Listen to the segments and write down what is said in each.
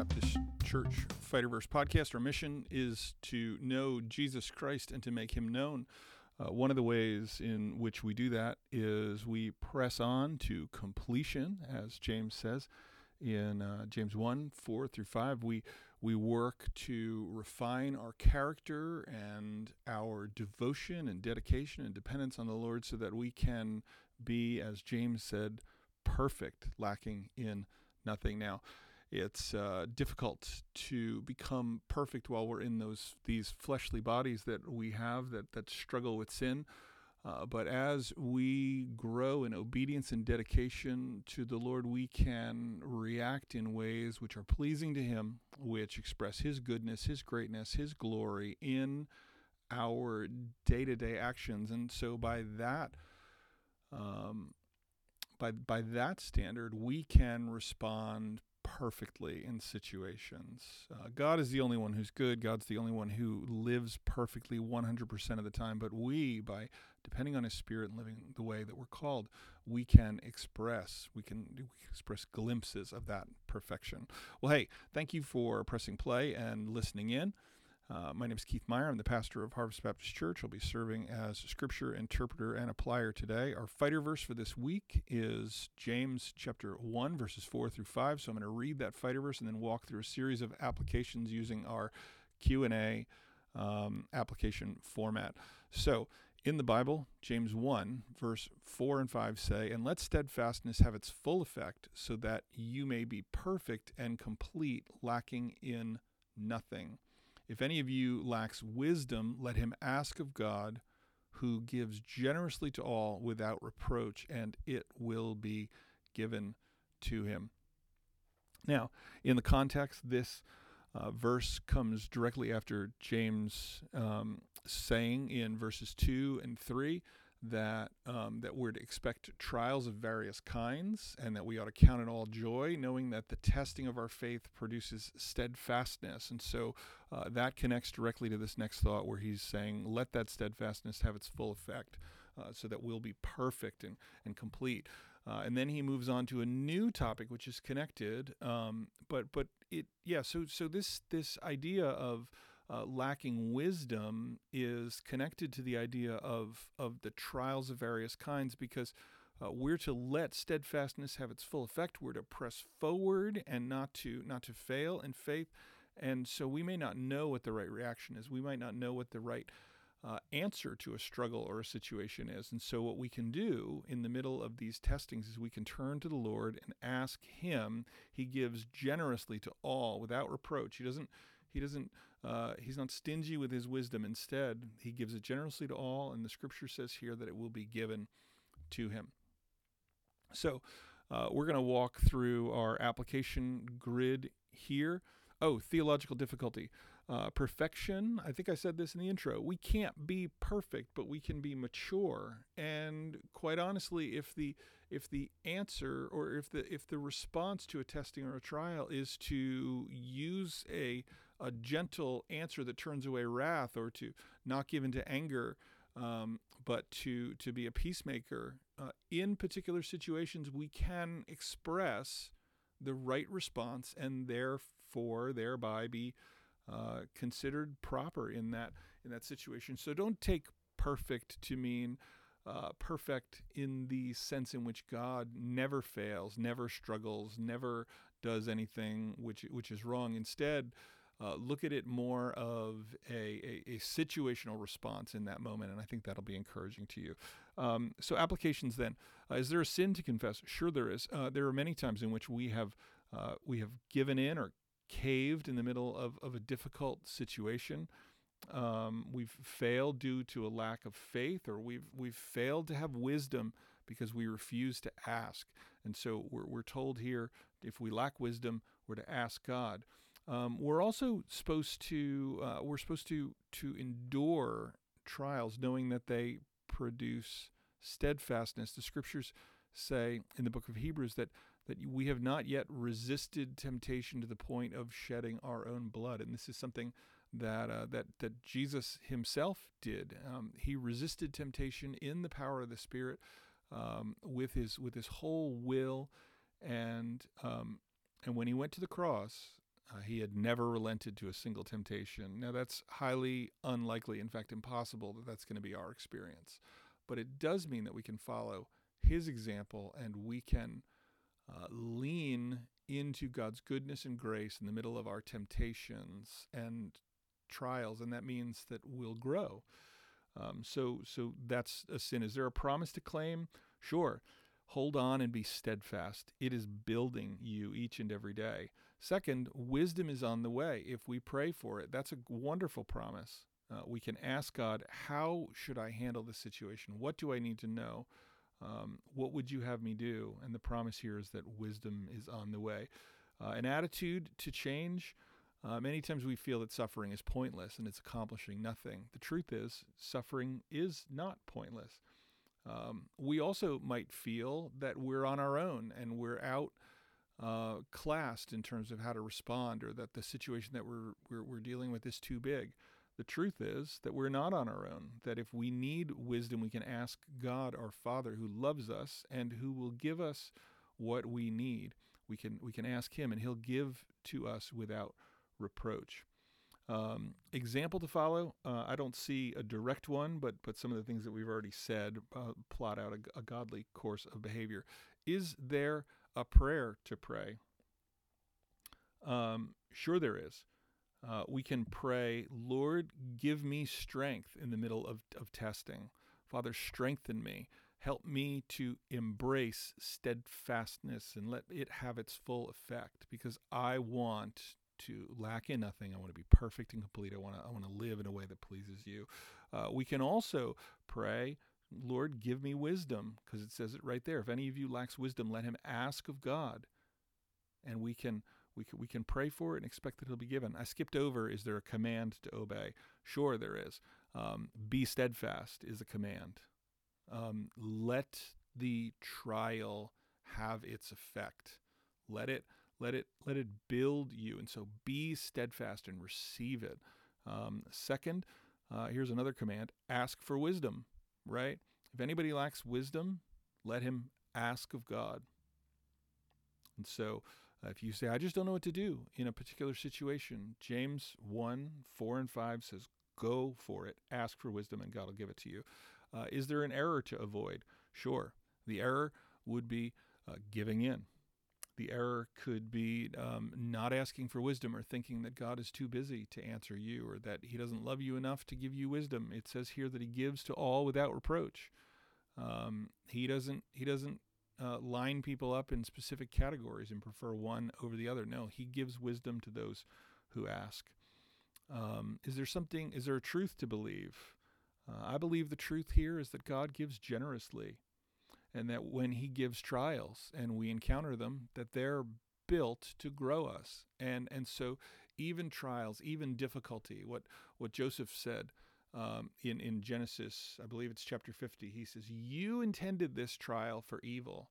Baptist Church Fighterverse podcast. Our mission is to know Jesus Christ and to make him known. Uh, one of the ways in which we do that is we press on to completion, as James says in uh, James 1 4 through 5. We, we work to refine our character and our devotion and dedication and dependence on the Lord so that we can be, as James said, perfect, lacking in nothing. Now, it's uh, difficult to become perfect while we're in those these fleshly bodies that we have that that struggle with sin. Uh, but as we grow in obedience and dedication to the Lord, we can react in ways which are pleasing to Him, which express His goodness, His greatness, His glory in our day to day actions. And so, by that, um, by by that standard, we can respond perfectly in situations. Uh, God is the only one who's good. God's the only one who lives perfectly 100% of the time. But we, by depending on His Spirit and living the way that we're called, we can express we can, we can express glimpses of that perfection. Well, hey, thank you for pressing play and listening in. Uh, my name is Keith Meyer. I'm the pastor of Harvest Baptist Church. I'll be serving as scripture interpreter and applier today. Our fighter verse for this week is James chapter 1, verses 4 through 5. So I'm going to read that fighter verse and then walk through a series of applications using our Q&A um, application format. So in the Bible, James 1, verse 4 and 5 say, And let steadfastness have its full effect, so that you may be perfect and complete, lacking in nothing. If any of you lacks wisdom, let him ask of God, who gives generously to all without reproach, and it will be given to him. Now, in the context, this uh, verse comes directly after James um, saying in verses 2 and 3 that um, that we're to expect trials of various kinds, and that we ought to count it all joy, knowing that the testing of our faith produces steadfastness. And so uh, that connects directly to this next thought, where he's saying, "Let that steadfastness have its full effect, uh, so that we'll be perfect and and complete." Uh, and then he moves on to a new topic, which is connected, um, but but it yeah. So so this this idea of uh, lacking wisdom is connected to the idea of of the trials of various kinds because uh, we're to let steadfastness have its full effect. We're to press forward and not to not to fail in faith. And so we may not know what the right reaction is. We might not know what the right uh, answer to a struggle or a situation is. And so, what we can do in the middle of these testings is we can turn to the Lord and ask Him. He gives generously to all without reproach. He doesn't. He doesn't. Uh, he's not stingy with his wisdom. Instead, he gives it generously to all, and the Scripture says here that it will be given to him. So, uh, we're going to walk through our application grid here. Oh, theological difficulty. Uh, perfection, I think I said this in the intro. We can't be perfect, but we can be mature. And quite honestly, if the if the answer or if the if the response to a testing or a trial is to use a a gentle answer that turns away wrath or to not give into anger, um, but to to be a peacemaker uh, in particular situations, we can express the right response and therefore thereby be uh, considered proper in that in that situation. So don't take perfect to mean uh, perfect in the sense in which God never fails, never struggles, never does anything which which is wrong. Instead, uh, look at it more of a, a, a, situational response in that moment, and I think that'll be encouraging to you. Um, so, applications then. Uh, is there a sin to confess? Sure, there is. Uh, there are many times in which we have uh, we have given in or caved in the middle of, of a difficult situation. Um, we've failed due to a lack of faith, or we've we've failed to have wisdom because we refuse to ask. And so we're, we're told here if we lack wisdom, we're to ask God. Um, we're also supposed to uh, we're supposed to to endure trials, knowing that they produce steadfastness. The scriptures say in the book of Hebrews that that we have not yet resisted temptation to the point of shedding our own blood, and this is something that uh, that that Jesus Himself did. Um, he resisted temptation in the power of the Spirit um, with his with his whole will, and um, and when He went to the cross, Uh, he had never relented to a single temptation. Now, that's highly unlikely, in fact, impossible that that's going to be our experience. But it does mean that we can follow his example and we can uh, lean into God's goodness and grace in the middle of our temptations and trials. And that means that we'll grow. Um, so, so that's a sin. Is there a promise to claim? Sure. Hold on and be steadfast. It is building you each and every day. Second, wisdom is on the way if we pray for it. That's a wonderful promise. Uh, we can ask God, How should I handle this situation? What do I need to know? Um, what would you have me do? And the promise here is that wisdom is on the way. Uh, an attitude to change. Uh, many times we feel that suffering is pointless and it's accomplishing nothing. The truth is, suffering is not pointless. Um, we also might feel that we're on our own and we're out uh, classed in terms of how to respond, or that the situation that we're, we're, we're dealing with is too big. The truth is that we're not on our own. That if we need wisdom, we can ask God, our Father, who loves us and who will give us what we need. We can we can ask Him, and He'll give to us without reproach. Um, example to follow. Uh, I don't see a direct one, but but some of the things that we've already said uh, plot out a, a, godly course of behavior. Is there a prayer to pray? Um, sure, there is. Uh, we can pray, Lord, give me strength in the middle of, of testing. Father, strengthen me. Help me to embrace steadfastness and let it have its full effect because I want to lack in nothing. I want to be perfect and complete. I want to, I want to live in a way that pleases you. Uh, we can also pray, Lord, give me wisdom, because it says it right there. If any of you lacks wisdom, let him ask of God. And we can we can, we can pray for it and expect that it'll be given. I skipped over, is there a command to obey? Sure, there is. Um, be steadfast is a command. Um, let the trial have its effect. Let it let it let it build you, and so be steadfast and receive it. Um, second, uh, here's another command: ask for wisdom. Right? If anybody lacks wisdom, let him ask of God. And so, uh, if you say, "I just don't know what to do in a particular situation," James one four and five says, "Go for it. Ask for wisdom, and God will give it to you." Uh, is there an error to avoid? Sure. The error would be uh, giving in the error could be um, not asking for wisdom or thinking that God is too busy to answer you or that he doesn't love you enough to give you wisdom. It says here that he gives to all without reproach. Um, he doesn't he doesn't uh, line people up in specific categories and prefer one over the other. No, he gives wisdom to those who ask. Um, is there something? Is there a truth to believe? Uh, I believe the truth here is that God gives generously and that when he gives trials and we encounter them that they're built to grow us. And and so even trials even difficulty what what joseph said um, in in genesis i believe it's chapter 50 he says you intended this trial for evil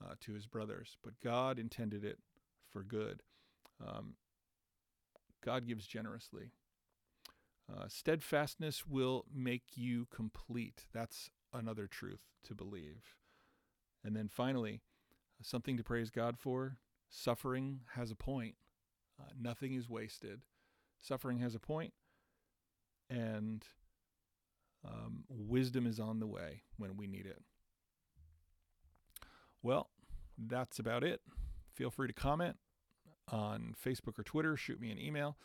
uh, to his brothers but god intended it for good. Um, god gives generously. Uh, steadfastness will make you complete. That's another truth to believe. And then finally, something to praise God for suffering has a point. Uh, nothing is wasted. Suffering has a point, and um, wisdom is on the way when we need it. Well, that's about it. Feel free to comment on Facebook or Twitter, shoot me an email.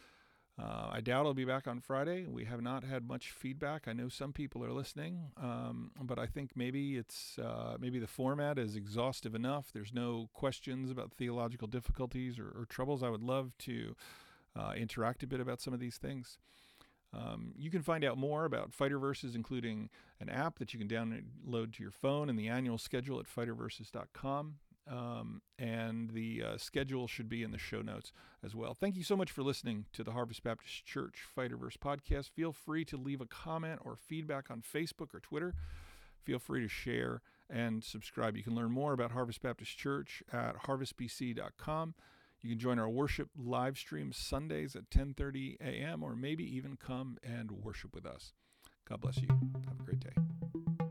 Uh, I doubt I'll be back on Friday. We have not had much feedback. I know some people are listening, um, but I think maybe it's uh, maybe the format is exhaustive enough. There's no questions about theological difficulties or, or troubles. I would love to uh, interact a bit about some of these things. Um, you can find out more about Fighter Verses, including an app that you can download to your phone and the annual schedule at fighterverses.com. Um, and the uh, schedule should be in the show notes as well. Thank you so much for listening to the Harvest Baptist Church Fighterverse podcast. Feel free to leave a comment or feedback on Facebook or Twitter. Feel free to share and subscribe. You can learn more about Harvest Baptist Church at harvestbc.com. You can join our worship live stream Sundays at 10:30 a.m. or maybe even come and worship with us. God bless you. Have a great day.